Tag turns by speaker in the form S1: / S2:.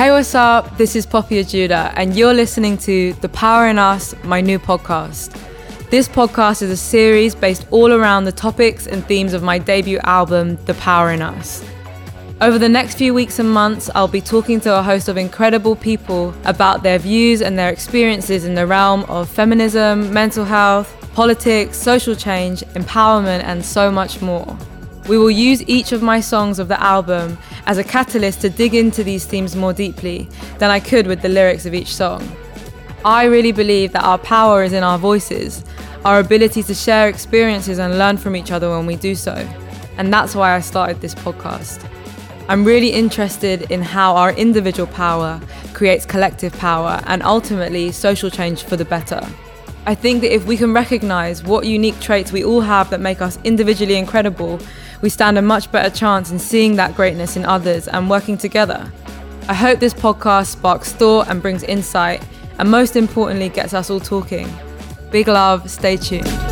S1: Hey, what's up? This is Poppy Ajudha, and you're listening to The Power in Us, my new podcast. This podcast is a series based all around the topics and themes of my debut album, The Power in Us. Over the next few weeks and months, I'll be talking to a host of incredible people about their views and their experiences in the realm of feminism, mental health, politics, social change, empowerment, and so much more. We will use each of my songs of the album as a catalyst to dig into these themes more deeply than I could with the lyrics of each song. I really believe that our power is in our voices, our ability to share experiences and learn from each other when we do so. And that's why I started this podcast. I'm really interested in how our individual power creates collective power and ultimately social change for the better. I think that if we can recognize what unique traits we all have that make us individually incredible, we stand a much better chance in seeing that greatness in others and working together. I hope this podcast sparks thought and brings insight, and most importantly, gets us all talking. Big love, stay tuned.